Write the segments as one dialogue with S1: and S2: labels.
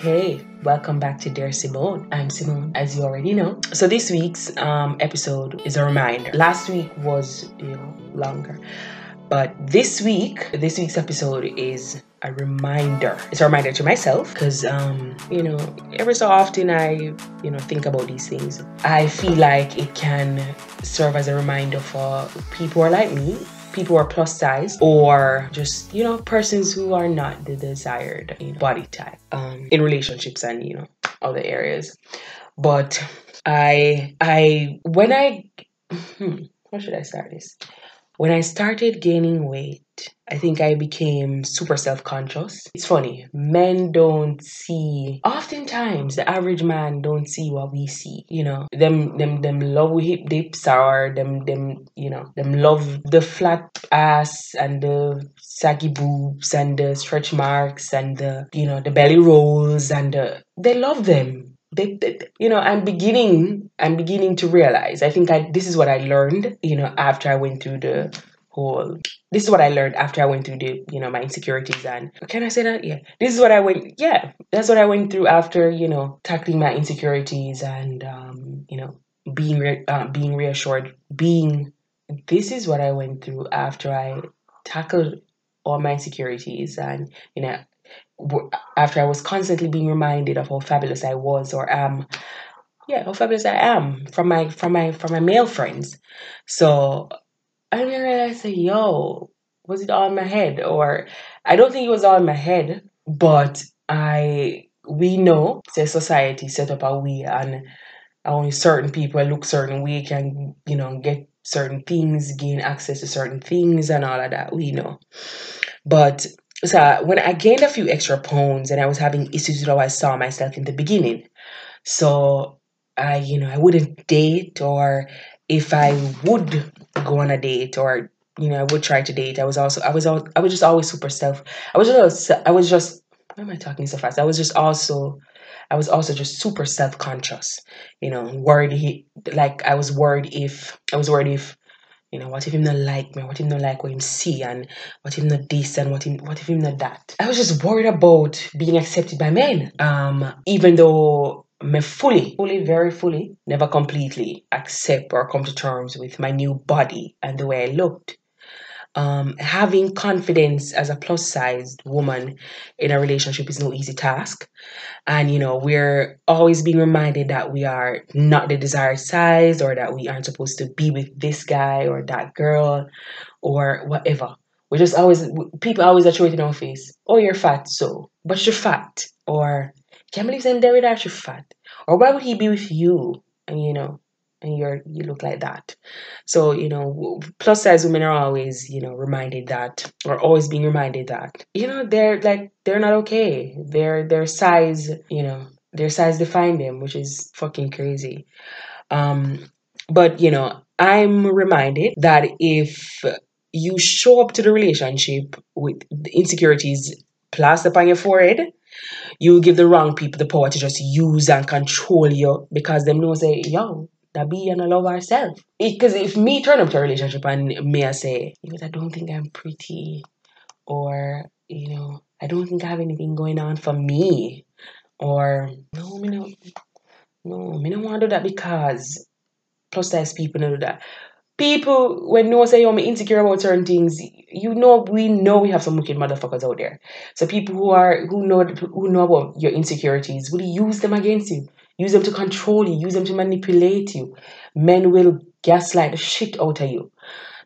S1: Hey, welcome back to Dear Simone. I'm Simone, as you already know. So this week's um, episode is a reminder. Last week was, you know, longer, but this week, this week's episode is a reminder. It's a reminder to myself because, um, you know, every so often I, you know, think about these things. I feel like it can serve as a reminder for people like me people who are plus size or just you know persons who are not the desired you know, body type um, in relationships and you know other areas. But i i when i hmm, how should i start this when i started gaining weight I think I became super self conscious. It's funny, men don't see, oftentimes, the average man don't see what we see. You know, them, them, them love hip dips or them, them, you know, them love the flat ass and the saggy boobs and the stretch marks and the, you know, the belly rolls and the, they love them. They, they, you know i'm beginning i'm beginning to realize i think i this is what i learned you know after i went through the whole this is what I learned after I went through the, you know, my insecurities and can I say that? Yeah. This is what I went yeah, that's what I went through after, you know, tackling my insecurities and um, you know, being re- uh, being reassured, being this is what I went through after I tackled all my insecurities and, you know, after I was constantly being reminded of how fabulous I was or am yeah, how fabulous I am from my from my from my male friends. So I realized, say, yo, was it all in my head? Or I don't think it was all in my head, but I we know say society set up a way and only certain people look certain way can, you know, get certain things, gain access to certain things and all of that. We know. But so when I gained a few extra pounds and I was having issues with how I saw myself in the beginning. So I, you know, I wouldn't date or if I would go on a date or you know I would try to date, I was also I was all, I was just always super self. I was just I was just why am I talking so fast? I was just also I was also just super self conscious. You know, worried he like I was worried if I was worried if you know, what if him not like me? What if him not like what him see? And what if him not this? And what, him, what if him not that? I was just worried about being accepted by men. Um, even though me fully, fully, very fully, never completely accept or come to terms with my new body and the way I looked. Um, having confidence as a plus sized woman in a relationship is no easy task. And, you know, we're always being reminded that we are not the desired size or that we aren't supposed to be with this guy or that girl or whatever. We're just always, people always are throwing in our face, oh, you're fat, so, but you're fat. Or, can't believe I'm there without you fat. Or why would he be with you? And, you know, and you're you look like that. So you know plus size women are always you know reminded that or always being reminded that you know they're like they're not okay. Their their size you know their size define them which is fucking crazy. Um but you know i'm reminded that if you show up to the relationship with the insecurities plastered upon your forehead you give the wrong people the power to just use and control you because them know say yo that be and I love ourselves. Because if me turn up to a relationship and me I say, know, I don't think I'm pretty, or you know, I don't think I have anything going on for me, or no, me no, no, me don't want to do that because plus size people do that. People when no one say you're insecure about certain things, you know we know we have some wicked motherfuckers out there. So people who are who know who know about your insecurities will use them against you. Use them to control you, use them to manipulate you. Men will gaslight the shit out of you.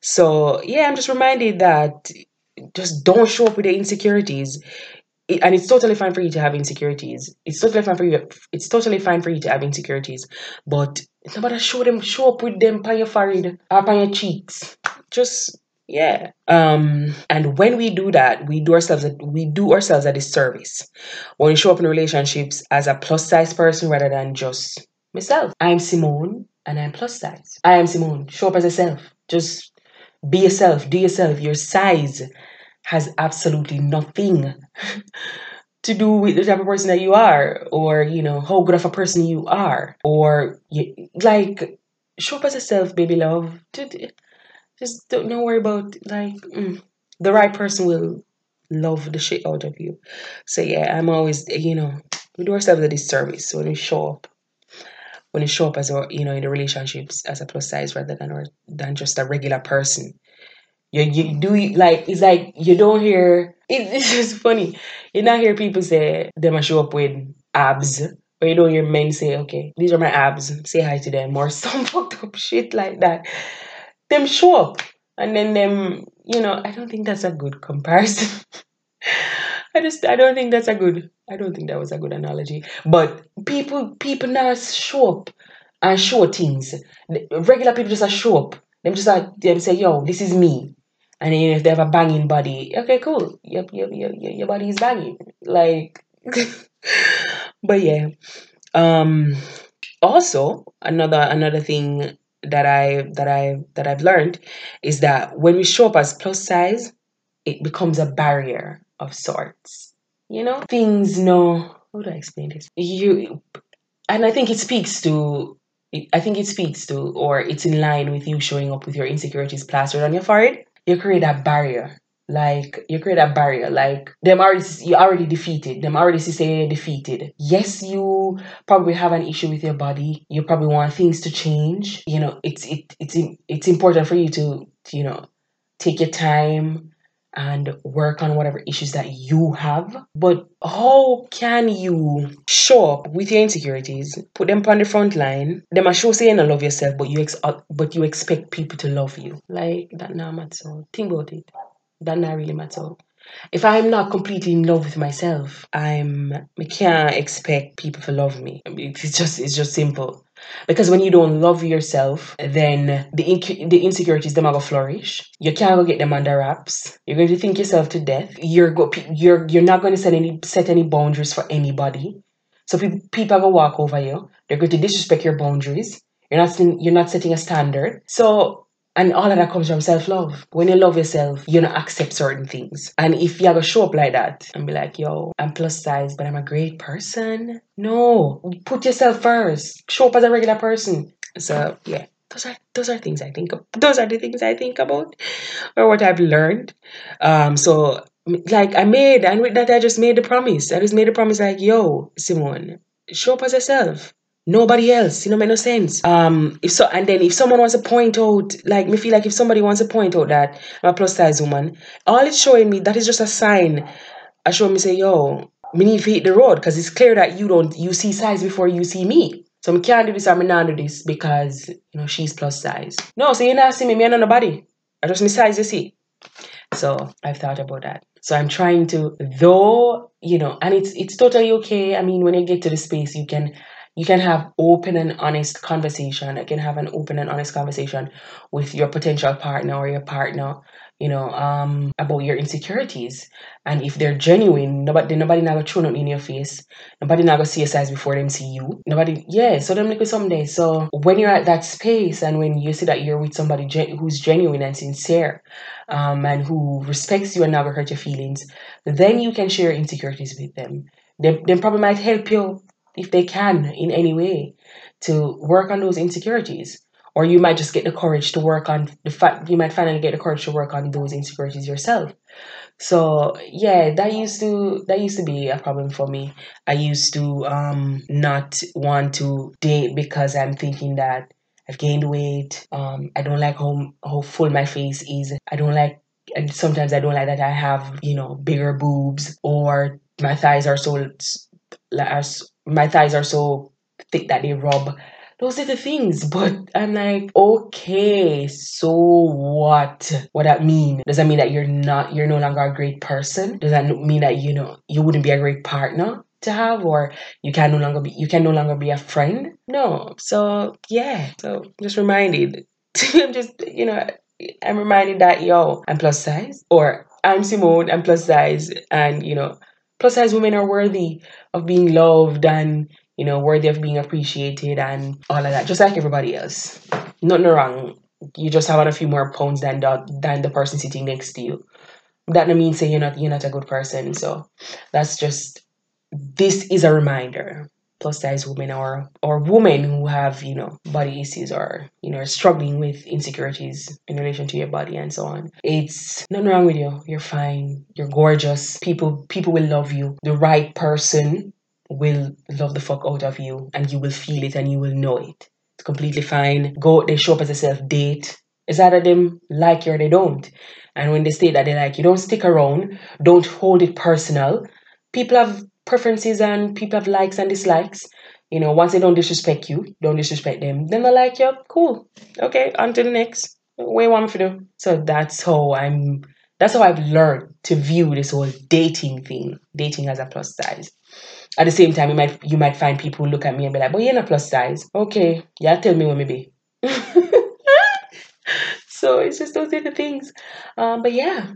S1: So, yeah, I'm just reminded that just don't show up with the insecurities. It, and it's totally fine for you to have insecurities. It's totally fine for you. It's totally fine for you to have insecurities, but it's not about to show them, show up with them on your forehead, uh, up on your cheeks. Just yeah. Um, and when we do that, we do ourselves a, we do ourselves a disservice. When we show up in relationships as a plus size person rather than just myself. I'm Simone and I'm plus size. I am Simone. Show up as yourself. Just be yourself. Do yourself. Your size has absolutely nothing to do with the type of person that you are, or you know how good of a person you are, or you, like show up as yourself, baby love. Just don't, don't worry about like mm, the right person will love the shit out of you. So yeah, I'm always you know we do ourselves a disservice when we show up when you show up as a you know in the relationships as a plus size rather than or than just a regular person. You you do like it's like you don't hear it, it's just funny. You not hear people say they must show up with abs. Or you don't hear men say, okay, these are my abs, say hi to them, or some fucked up shit like that. Them show up. And then them, you know, I don't think that's a good comparison. I just I don't think that's a good I don't think that was a good analogy. But people people now show up and show things. Regular people just show up. Them just like them say, yo, this is me. And then if they have a banging body, okay, cool. Your your your, your body is banging. Like but yeah. Um also another another thing that I that I that I've learned is that when we show up as plus size, it becomes a barrier of sorts. You know, things no. How do I explain this? You, and I think it speaks to. I think it speaks to, or it's in line with you showing up with your insecurities plastered on your forehead. You create that barrier like you create a barrier like them already you already defeated them already say defeated yes you probably have an issue with your body you probably want things to change you know it's it, it's it's important for you to, you know take your time and work on whatever issues that you have. But how can you show up with your insecurities, put them on the front line? Them a show say you don't love yourself, but you ex- uh, but you expect people to love you. Like that now matter. Think about it. That not really matter. If I'm not completely in love with myself, I'm I can't expect people to love me. It's just it's just simple. Because when you don't love yourself, then the inc- the insecurities them are gonna flourish. You can't go get them under wraps. You're going to think yourself to death. You're go you're you're not going to set any set any boundaries for anybody. So people people are gonna walk over you. They're going to disrespect your boundaries. You're not you're not setting a standard. So and all of that comes from self love. When you love yourself, you don't accept certain things. And if you ever show up like that and be like, yo, I'm plus size, but I'm a great person. No, put yourself first. Show up as a regular person. So, yeah. Those are those are things I think of. Those are the things I think about, or what I've learned. Um, so like I made, and with that I just made the promise. I just made the promise like, yo, Simone, show up as yourself nobody else. You know, make no sense. Um, if so, and then if someone wants to point out, like me feel like if somebody wants to point out that I'm a plus size woman, all it's showing me that is just a sign. I show me say, yo, me need to hit the road because it's clear that you don't you see size before you see me. So I can't do this or I not do this because you know she's plus size. No, so you're not see me, me and nobody. I just me size you see. So I've thought about that. So I'm trying to, though, you know, and it's it's totally okay. I mean, when you get to the space, you can you can have open and honest conversation. I can have an open and honest conversation with your potential partner or your partner, you know, um, about your insecurities. And if they're genuine, nobody nobody not gonna throw in your face. Nobody not gonna see your size before them see you. Nobody, yeah. So them like someday. So when you're at that space and when you see that you're with somebody gen- who's genuine and sincere, um, and who respects you and never hurt your feelings, then you can share insecurities with them. They, they probably might help you if they can in any way to work on those insecurities. Or you might just get the courage to work on the fact you might finally get the courage to work on those insecurities yourself. So yeah that used to that used to be a problem for me. I used to um not want to date because i'm thinking that i've gained weight um i don't like how how full my face is i don't like and sometimes i don't like that i have you know bigger boobs or my thighs are so are my thighs are so thick that they rub. Those are the things, but I'm like, okay, so what? What that mean? Does that mean that you're not, you're no longer a great person? Does that mean that you know you wouldn't be a great partner? to have or you can no longer be you can no longer be a friend no so yeah so just reminded i'm just you know i'm reminded that yo i'm plus size or i'm simone i'm plus size and you know plus size women are worthy of being loved and you know worthy of being appreciated and all of that just like everybody else. Nothing wrong. You just have a few more pounds than the than the person sitting next to you. That doesn't mean say you're not you're not a good person. So that's just this is a reminder plus size women or or women who have you know body issues or you know struggling with insecurities in relation to your body and so on it's nothing wrong with you you're fine you're gorgeous people people will love you the right person will love the fuck out of you and you will feel it and you will know it. It's completely fine. Go they show up as a self date. It's either them like you or they don't. And when they say that they like you, don't stick around. Don't hold it personal. People have preferences and people have likes and dislikes. You know, once they don't disrespect you, don't disrespect them, then they like you. Cool. Okay, on to the next. What you want me to do? So that's how I'm that's how I've learned to view this whole dating thing, dating as a plus size. At the same time, you might you might find people look at me and be like, "But you're not plus size." Okay, yeah, tell me what me be. so it's just those little things. Um, but yeah,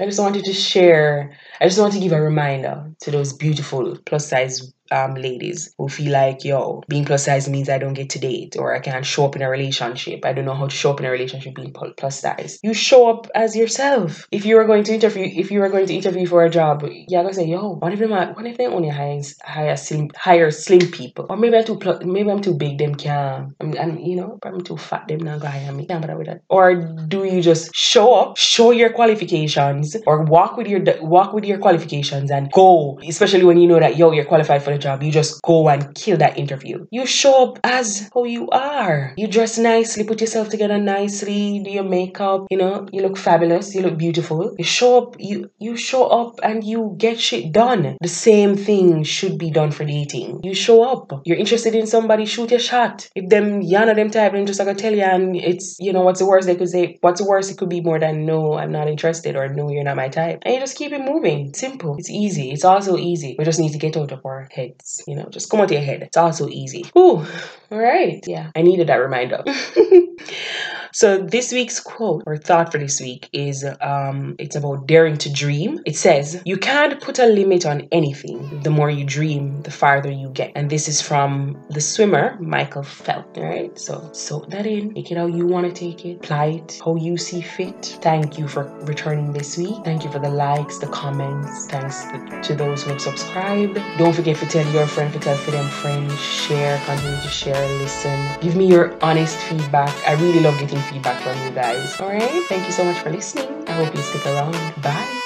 S1: I just wanted to share. I just want to give a reminder to those beautiful plus size um, ladies who feel like, yo, being plus size means I don't get to date or I can't show up in a relationship. I don't know how to show up in a relationship being plus size. You show up as yourself. If you are going to interview, if you are going to interview for a job, you're gonna say, yo, what if they what if they only hire hire slim hire slim people, or maybe I'm too maybe I'm too big, them can, I'm, I'm you know, I'm too fat, them not gonna hire me. Can't bother with that. Or do you just show up, show your qualifications, or walk with your walk with your qualifications and go, especially when you know that yo, you're qualified for job, you just go and kill that interview. You show up as who you are. You dress nicely, put yourself together nicely, do your makeup, you know, you look fabulous, you look beautiful. You show up, you you show up and you get shit done. The same thing should be done for dating. You show up. You're interested in somebody, shoot your shot. If them yana them type, them just like I tell you and it's you know what's the worst they could say what's the worst it could be more than no, I'm not interested or no, you're not my type. And you just keep it moving. Simple. It's easy. It's also easy. We just need to get out of our head You know, just come out your head. It's also easy. Ooh, all right. Yeah, I needed that reminder. So this week's quote or thought for this week is um, it's about daring to dream. It says, "You can't put a limit on anything. The more you dream, the farther you get." And this is from the swimmer Michael Phelps. All right. So soak that in. Take it how you want to take it. Apply it how you see fit. Thank you for returning this week. Thank you for the likes, the comments. Thanks to those who have subscribed. Don't forget to tell your friend, to tell for them friends. Share, continue to share, listen. Give me your honest feedback. I really love getting feedback from you guys. All right. Thank you so much for listening. I hope you stick around. Bye.